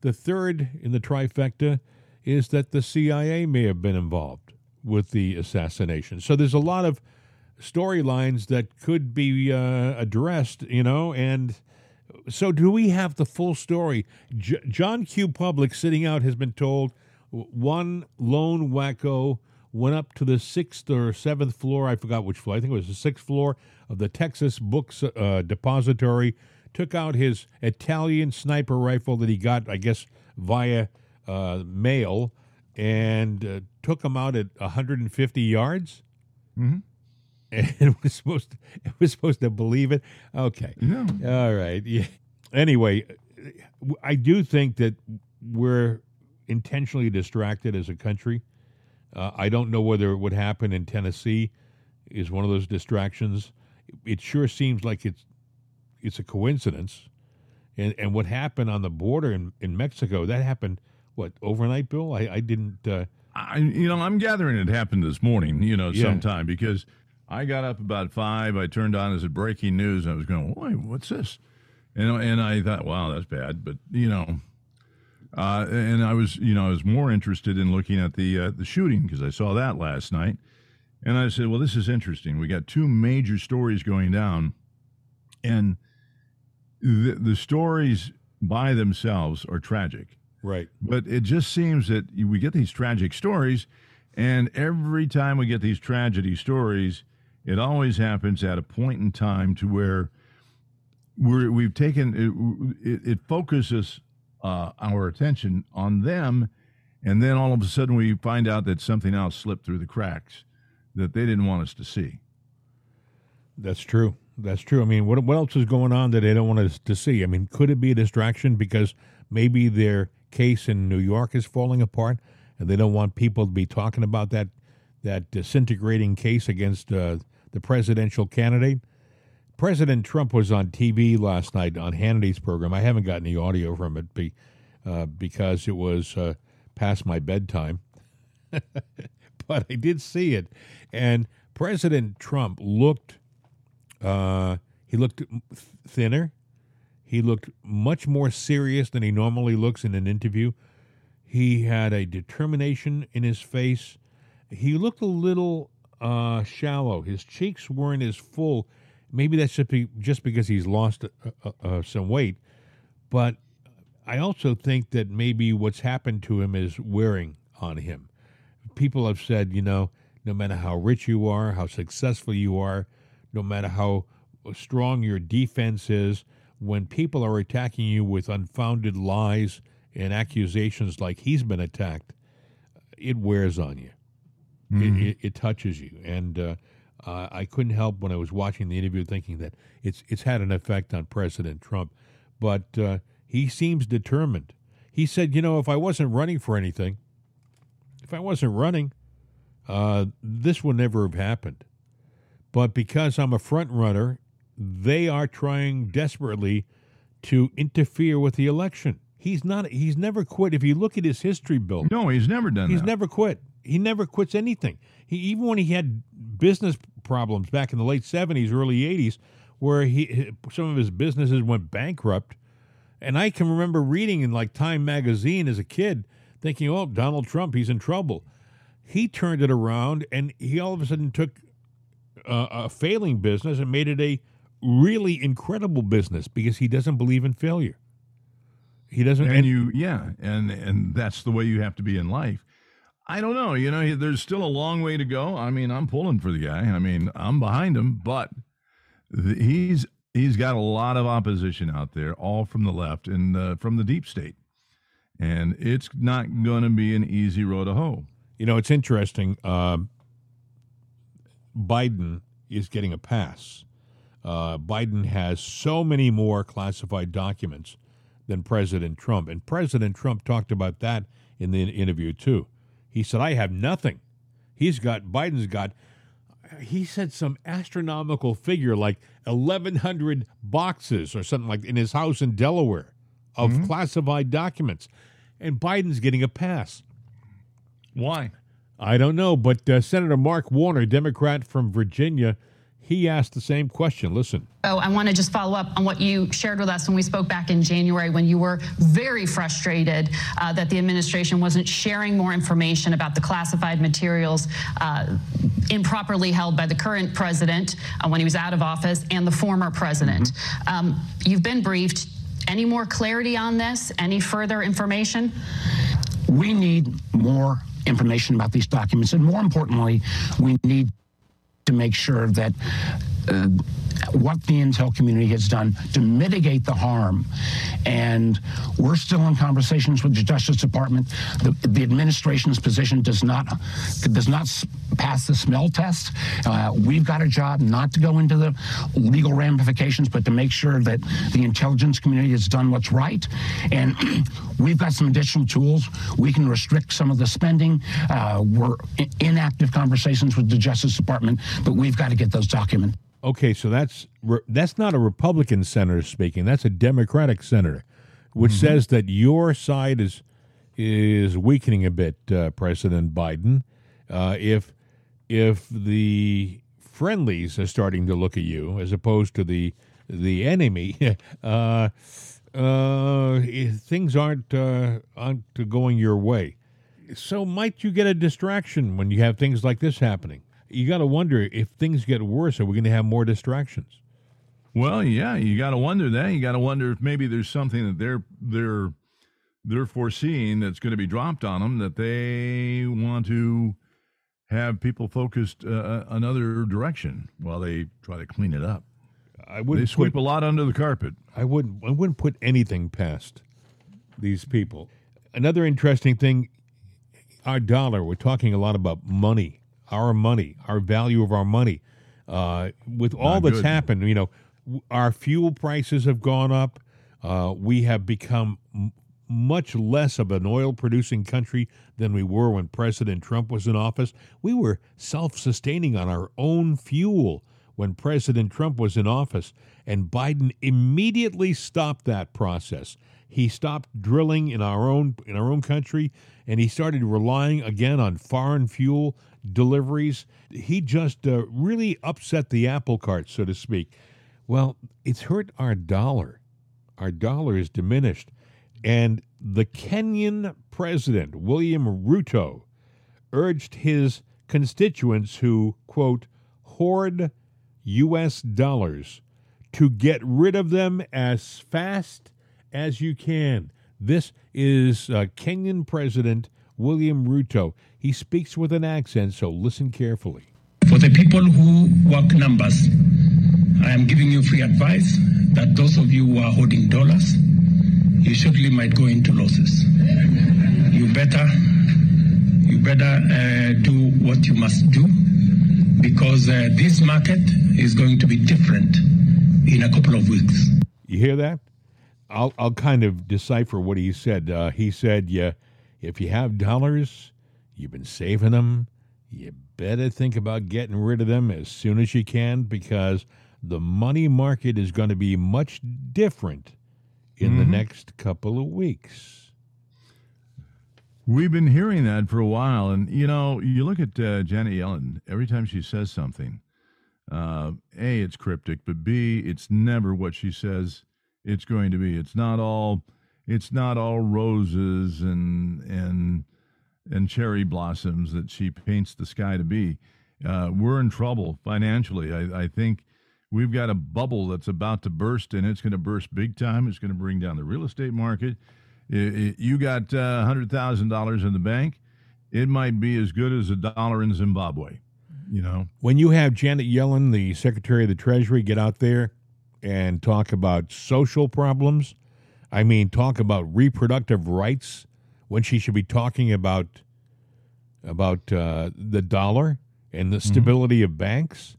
A: the third in the trifecta is that the CIA may have been involved with the assassination. So there's a lot of storylines that could be uh, addressed, you know, and so do we have the full story? J- John Q. Public sitting out has been told one lone wacko went up to the sixth or seventh floor. I forgot which floor. I think it was the sixth floor of the Texas Books uh, Depository. Took out his Italian sniper rifle that he got, I guess, via uh, mail, and uh, took him out at 150 yards.
B: Mhm.
A: And it was supposed to, it was supposed to believe it. Okay.
B: yeah,
A: All right. Yeah. Anyway, I do think that we're intentionally distracted as a country. Uh, I don't know whether it would happen in Tennessee is one of those distractions. It sure seems like it's it's a coincidence. And and what happened on the border in, in Mexico, that happened what, overnight, Bill? I, I didn't uh,
B: I, you know, I'm gathering it happened this morning, you know,
A: Yeah.
B: sometime because I got up about five. I turned on as a breaking news. And I was going, wait, what's this? And, and I thought, wow, that's bad. But, you know, uh, and I was, you know, I was more interested in looking at the, uh, the shooting because I saw that last night. And I said, well, this is interesting. We got two major stories going down. And the, the stories by themselves are tragic.
A: right.
B: But it just seems that we get these tragic stories, and every time we get these tragedy stories, it always happens at a point in time to where we're, we've taken it, it, it focuses uh, our attention on them, and then all of a sudden we find out that something else slipped through the cracks that they didn't want us to see.
A: That's true. That's true. I mean, what what else is going on that they don't want us to see? I mean, could it be a distraction because maybe their case in New York is falling apart, and they don't want people to be talking about that that disintegrating case against uh, the presidential candidate? President Trump was on TV last night on Hannity's program. I haven't got any audio from it be, uh, because it was uh, past my bedtime, but I did see it. And President Trump looked, uh, he looked thinner. He looked much more serious than he normally looks in an interview. He had a determination in his face. He looked a little uh, shallow. His cheeks weren't as full Maybe that's just, be, just because he's lost uh, uh, uh, some weight. But I also think that maybe what's happened to him is wearing on him. People have said, you know, no matter how rich you are, how successful you are, no matter how strong your defense is, when people are attacking you with unfounded lies and accusations like he's been attacked, it wears on you. Mm-hmm. It, it, it, touches you. And uh, uh, I couldn't help when I was watching the interview thinking that it's it's had an effect on President Trump, but uh, he seems determined. He said, "You know, if I wasn't running for anything, if I wasn't running, uh, this would never have happened. But because I'm a front runner, they are trying desperately to interfere with the election. He's not. He's never quit. If you look at his history, Bill.
B: No, he's never done.
A: He's
B: that.
A: never quit. He never quits anything. He even when he had business problems back in the late 70s, early 80s, where he some of his businesses went bankrupt. And I can remember reading in like Time magazine as a kid, thinking, "Oh, Donald Trump, he's in trouble." He turned it around, and he all of a sudden took a, a failing business and made it a really incredible business because he doesn't believe in failure. He doesn't.
B: And, and you, yeah, and and that's the way you have to be in life. I don't know. You know, there's still a long way to go. I mean, I'm pulling for the guy. I mean, I'm behind him, but he's he's got a lot of opposition out there, all from the left and uh, from the deep state, and it's not going to be an easy road to hoe.
A: You know, it's interesting. Uh, Biden is getting a pass. Uh, Biden has so many more classified documents than President Trump, and President Trump talked about that in the interview too. He said, I have nothing. He's got, Biden's got, he said some astronomical figure like 1,100 boxes or something like in his house in Delaware of mm-hmm. classified documents. And Biden's getting a pass.
B: Why?
A: I don't know, but uh, Senator Mark Warner, Democrat from Virginia, he asked the same question. Listen.
D: Oh, I want to just follow up on what you shared with us when we spoke back in January when you were very frustrated uh, that the administration wasn't sharing more information about the classified materials uh, improperly held by the current president uh, when he was out of office and the former president. Mm-hmm. Um, you've been briefed. Any more clarity on this? Any further information?
E: We need more information about these documents, and more importantly, we need to make sure that uh, what the intel community has done to mitigate the harm. And we're still in conversations with the Justice Department. The, the administration's position does not does not pass the smell test. Uh, we've got a job not to go into the legal ramifications, but to make sure that the intelligence community has done what's right. And we've got some additional tools. We can restrict some of the spending. Uh, we're in active conversations with the Justice Department, but we've got to get those documents.
A: Okay, so that's that's not a Republican senator speaking. That's a Democratic senator, which mm-hmm. says that your side is is weakening a bit, uh, President Biden. Uh, if if the friendlies are starting to look at you as opposed to the the enemy, uh, uh, things aren't uh, aren't going your way. So might you get a distraction when you have things like this happening? You got to wonder if things get worse, are we going to have more distractions?
B: Well, yeah, you got to wonder that. You got to wonder if maybe there's something that they're they're they're foreseeing that's going to be dropped on them that they want to have people focused uh, uh another direction while they try to clean it up. I would they sweep put, a lot under the carpet.
A: I wouldn't. I wouldn't put anything past these people. Another interesting thing, our dollar. We're talking a lot about money our money, our value of our money. Uh, with all Not that's good. happened, you know, our fuel prices have gone up. Uh, we have become m- much less of an oil producing country than we were when President Trump was in office. We were self sustaining on our own fuel. when President Trump was in office, and Biden immediately stopped that process. He stopped drilling in our own in our own country, and he started relying again on foreign fuel deliveries. He just uh, really upset the apple cart, so to speak. Well, it's hurt our dollar. Our dollar is diminished, and the Kenyan president William Ruto urged his constituents who quote hoard U.S. dollars to get rid of them as fast as you can. This is uh, Kenyan President William Ruto. He speaks with an accent, so listen carefully.
F: For the people who work numbers, I am giving you free advice that those of you who are holding dollars, you surely might go into losses. You better, you better uh, do what you must do because uh, this market is going to be different in a couple of weeks.
A: You hear that? I'll I'll kind of decipher what he said. Uh, he said, "Yeah, if you have dollars, you've been saving them. You better think about getting rid of them as soon as you can because the money market is going to be much different in mm-hmm. the next couple of weeks."
B: We've been hearing that for a while, and you know, you look at uh, Janet Yellen. Every time she says something, uh, a it's cryptic, but b it's never what she says it's going to be. It's not all it's not all roses and and and cherry blossoms that she paints the sky to be. Uh, we're in trouble financially. I, I, think we've got a bubble that's about to burst, and it's going to burst big time. It's going to bring down the real estate market. It, it, you got uh, hundred thousand dollars in the bank, it might be as good as a dollar in Zimbabwe. You know,
A: when you have Janet Yellen, the Secretary of the Treasury, get out there and talk about social problems. I mean, talk about reproductive rights when she should be talking about about uh, the dollar and the mm-hmm. stability mm-hmm. of banks.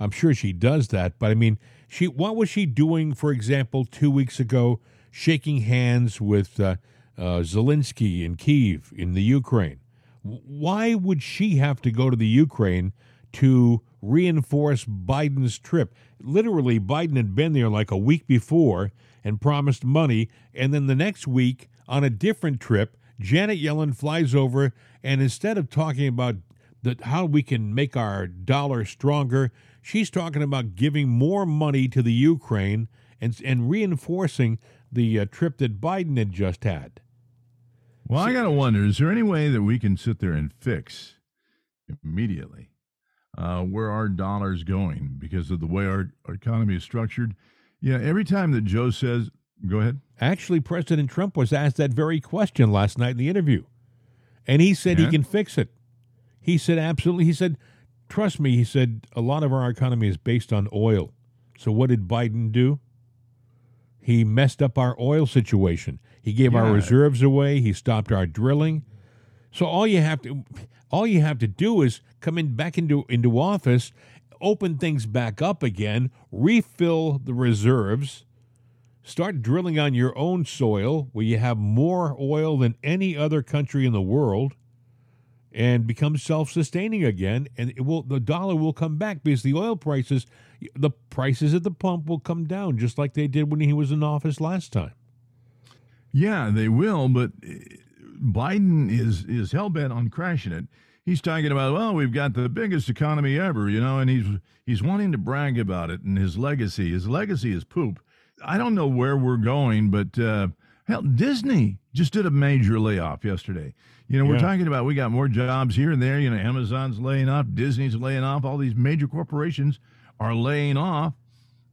A: I'm sure she does that, but I mean, she what was she doing, for example, two weeks ago, shaking hands with uh, uh, Zelensky in Kiev in the Ukraine? Why would she have to go to the Ukraine to reinforce Biden's trip? literally Biden had been there like a week before and promised money, and then the next week on a different trip, Janet Yellen flies over and instead of talking about the, how we can make our dollar stronger, she's talking about giving more money to the Ukraine and and reinforcing the uh, trip that Biden had just had.
B: Well, I got to wonder: is there any way that we can sit there and fix immediately uh, where our dollar's going because of the way our, our economy is structured. Yeah, every time that Joe says, go ahead.
A: Actually, President Trump was asked that very question last night in the interview, and he said he can fix it. He said, absolutely. He said, trust me, he said, a lot of our economy is based on oil. So what did Biden do? He messed up our oil situation. He gave yeah. our reserves away. He stopped our drilling. So all you have to all you have to do is come in back into into office, open things back up again, refill the reserves, start drilling on your own soil where you have more oil than any other country in the world and become self-sustaining again and it will the dollar will come back because the oil prices the prices at the pump will come down just like they did when he was in office last time.
B: Yeah, they will, but Biden is is hell bent on crashing it. He's talking about, well, we've got the biggest economy ever, you know, and he's he's wanting to brag about it and his legacy. His legacy is poop. I don't know where we're going, but uh, hell, Disney just did a major layoff yesterday. You know, we're talking about we got more jobs here and there. You know, Amazon's laying off, Disney's laying off, all these major corporations are laying off.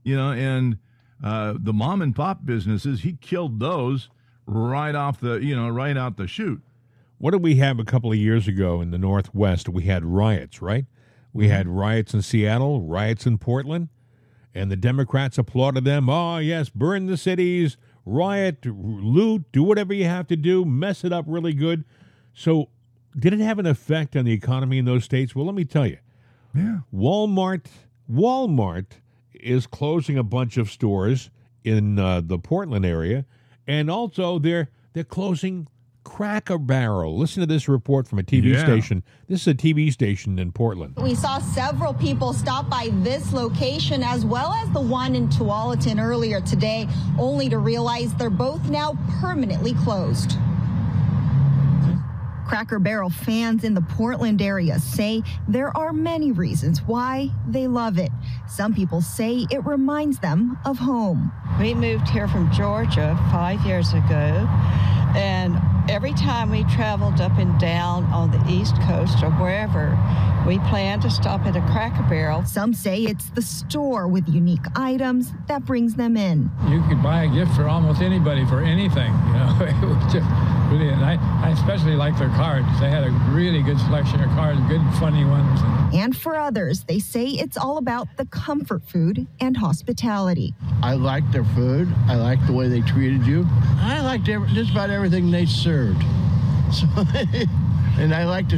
B: You know, and uh, the mom and pop businesses, he killed those right off the you know right out the chute.
A: What did we have a couple of years ago in the Northwest? We had riots, right? We mm-hmm. had riots in Seattle, riots in Portland, and the Democrats applauded them. Oh yes, burn the cities, riot, loot, do whatever you have to do, mess it up really good. So, did it have an effect on the economy in those states? Well, let me tell you.
B: Yeah.
A: Walmart, Walmart is closing a bunch of stores in uh, the Portland area and also they're they're closing Cracker Barrel. Listen to this report from a TV
B: Yeah.
A: station. This is a TV station in Portland.
G: We saw several people stop by this location as well as the one in Tualatin earlier today, only to realize they're both now permanently closed. Cracker Barrel fans in the Portland area say there are many reasons why they love it. Some people say it reminds them of home.
H: We moved here from Georgia five years ago, and every time we traveled up and down on the East Coast or wherever, we planned to stop at a Cracker Barrel.
G: Some say it's the store with unique items that brings them in.
I: you could buy a gift for almost anybody for anything. You know, it was just really. And I, I especially like their cards. They had a really good selection of cards, good funny ones. And
G: And for others, they say it's all about the comfort food and hospitality.
J: I liked their food. I liked the way they treated you. I liked every, just about everything they served. So, and I liked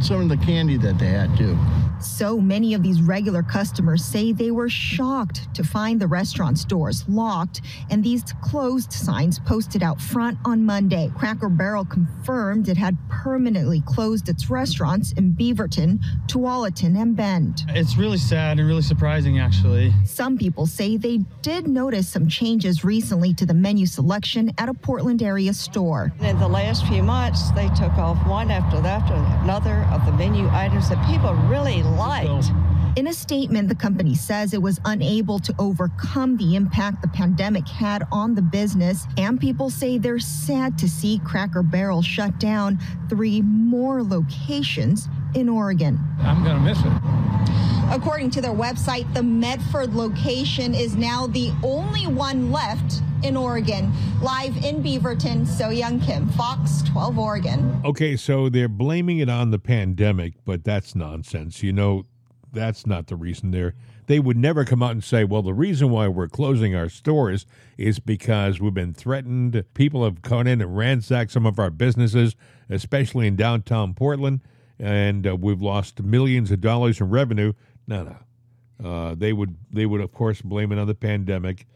J: some of the candy that they had too.
G: So many of these regular customers say they were shocked to find the restaurant's doors locked and these closed signs posted out front on Monday. Cracker Barrel confirmed it had permanently closed its restaurants in Beaverton, Tualatin, and Bend.
K: It's really sad and really surprising, actually.
G: Some people say they did notice some changes recently to the menu selection at a Portland area store.
H: In the last few months, they took off one after the- after another of the menu items that people really liked.
G: In a statement, the company says it was unable to overcome the impact the pandemic had on the business, and people say they're sad to see Cracker Barrel shut down three more locations in Oregon.
I: I'm going to miss it.
G: According to their website, the Medford location is now the only one left in Oregon. Live in Beaverton, So Young Kim, Fox 12 Oregon.
A: Okay, so they're blaming it on the pandemic, but that's nonsense. You know, that's not the reason they're they would never come out and say, well, the reason why we're closing our stores is because we've been threatened. People have come in and ransacked some of our businesses, especially in downtown Portland, and uh, we've lost millions of dollars in revenue. No, no. Uh, they would they would of course blame it on the pandemic.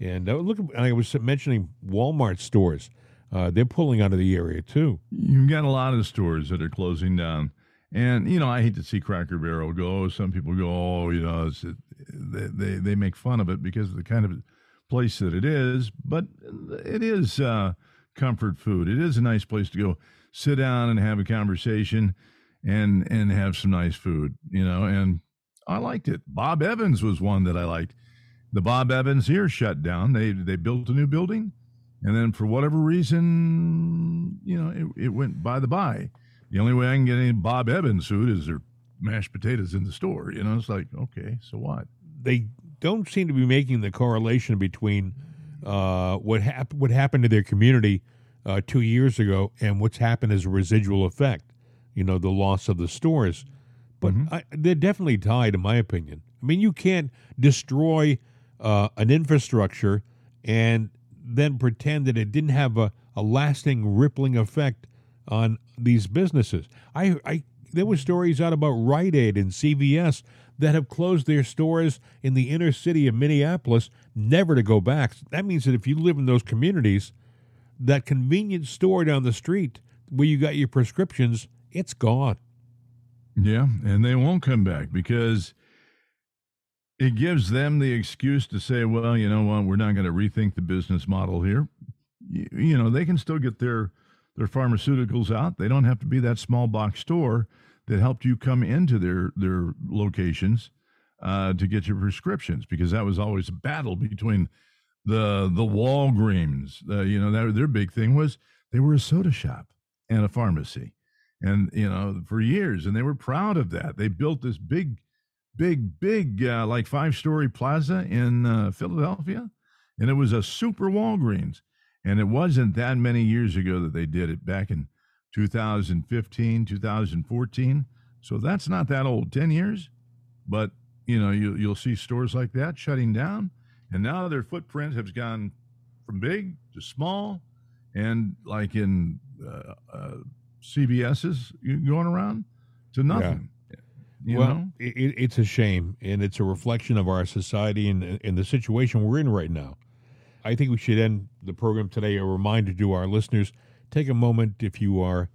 A: And uh, look, I was mentioning Walmart stores. Uh, they're pulling out of the area too.
B: You've got a lot of stores that are closing down. And, you know, I hate to see Cracker Barrel go. Some people go, oh, you know, it's, they, they, they make fun of it because of the kind of place that it is. But it is uh, comfort food. It is a nice place to go sit down and have a conversation and, and have some nice food, you know. And I liked it. Bob Evans was one that I liked. The Bob Evans here shut down. They, they built a new building. And then for whatever reason, you know, it, it went by the by. The only way I can get any Bob Evans food is their mashed potatoes in the store. You know, it's like, okay, so what?
A: They don't seem to be making the correlation between uh, what hap- what happened to their community uh, two years ago and what's happened as a residual effect. You know, the loss of the stores, but I, they're definitely tied, in my opinion. I mean, you can't destroy uh, an infrastructure and then pretend that it didn't have a, a lasting rippling effect on these businesses. I, I there were stories out about Rite Aid and CVS that have closed their stores in the inner city of Minneapolis, never to go back. That means that if you live in those communities, that convenience store down the street where you got your prescriptions, it's gone.
B: Yeah, and they won't come back because it gives them the excuse to say, well, you know what, we're not going to rethink the business model here. You, you know, they can still get their their pharmaceuticals out. They don't have to be that small box store that helped you come into their their locations uh, to get your prescriptions because that was always a battle between the the Walgreens. Uh, you know, their their big thing was they were a soda shop and a pharmacy, and you know for years, and they were proud of that. They built this big, big, big uh, like five story plaza in uh, Philadelphia, and it was a super Walgreens. And it wasn't that many years ago that they did it back in 2015, 2014. So that's not that old, 10 years. But, you know, you, you'll see stores like that shutting down. And now their footprint has gone from big to small. And like in uh, uh, CVS's going around to nothing. You
A: well,
B: know?
A: it, it's a shame, and it's a reflection of our society and, and the situation we're in right now. I think we should end the program today. A reminder to our listeners take a moment if you are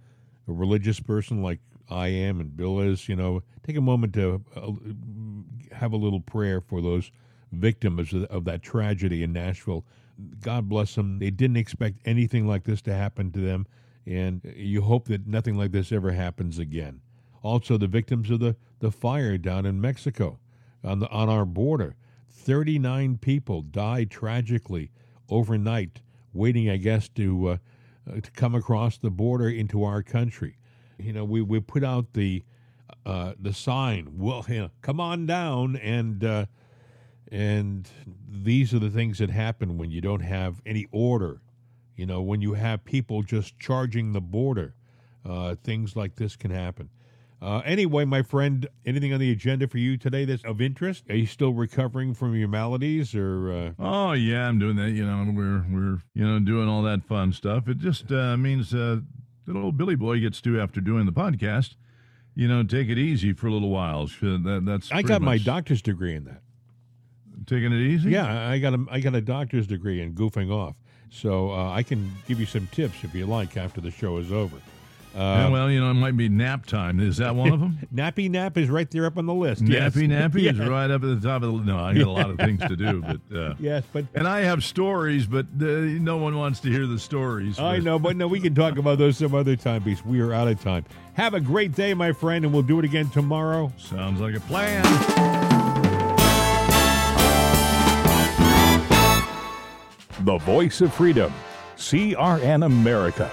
A: a religious person like I am and Bill is, you know, take a moment to uh, have a little prayer for those victims of, of that tragedy in Nashville. God bless them. They didn't expect anything like this to happen to them, and you hope that nothing like this ever happens again. Also, the victims of the, the fire down in Mexico on, the, on our border. 39 people died tragically overnight, waiting, I guess, to, uh, uh, to come across the border into our country. You know, we, we put out the, uh, the sign, well, you know, come on down, and uh, and these are the things that happen when you don't have any order. You know, when you have people just charging the border, uh, things like this can happen. Uh, anyway, my friend, anything on the agenda for you today that's of interest? Are you still recovering from your maladies, or? Uh...
B: Oh yeah, I'm doing that. You know, we're we're you know doing all that fun stuff. It just uh, means uh, that little Billy boy gets to after doing the podcast. You know, take it easy for a little while. That, that's
A: I got my doctor's degree in that
B: taking it easy?
A: Yeah, I got a I got a doctor's degree in goofing off, so uh, I can give you some tips if you like after the show is over.
B: Uh, well, you know, it might be nap time. Is that one of them?
A: nappy nap is right there up on the list.
B: Nappy yes. nappy yes. is right up at the top of the. No, I got a lot of things to do, but uh,
A: yes, but
B: and I have stories, but uh, no one wants to hear the stories.
A: I know, but no, we can talk about those some other time because we are out of time. Have a great day, my friend, and we'll do it again tomorrow.
B: Sounds like a plan.
L: The voice of freedom, CRN America.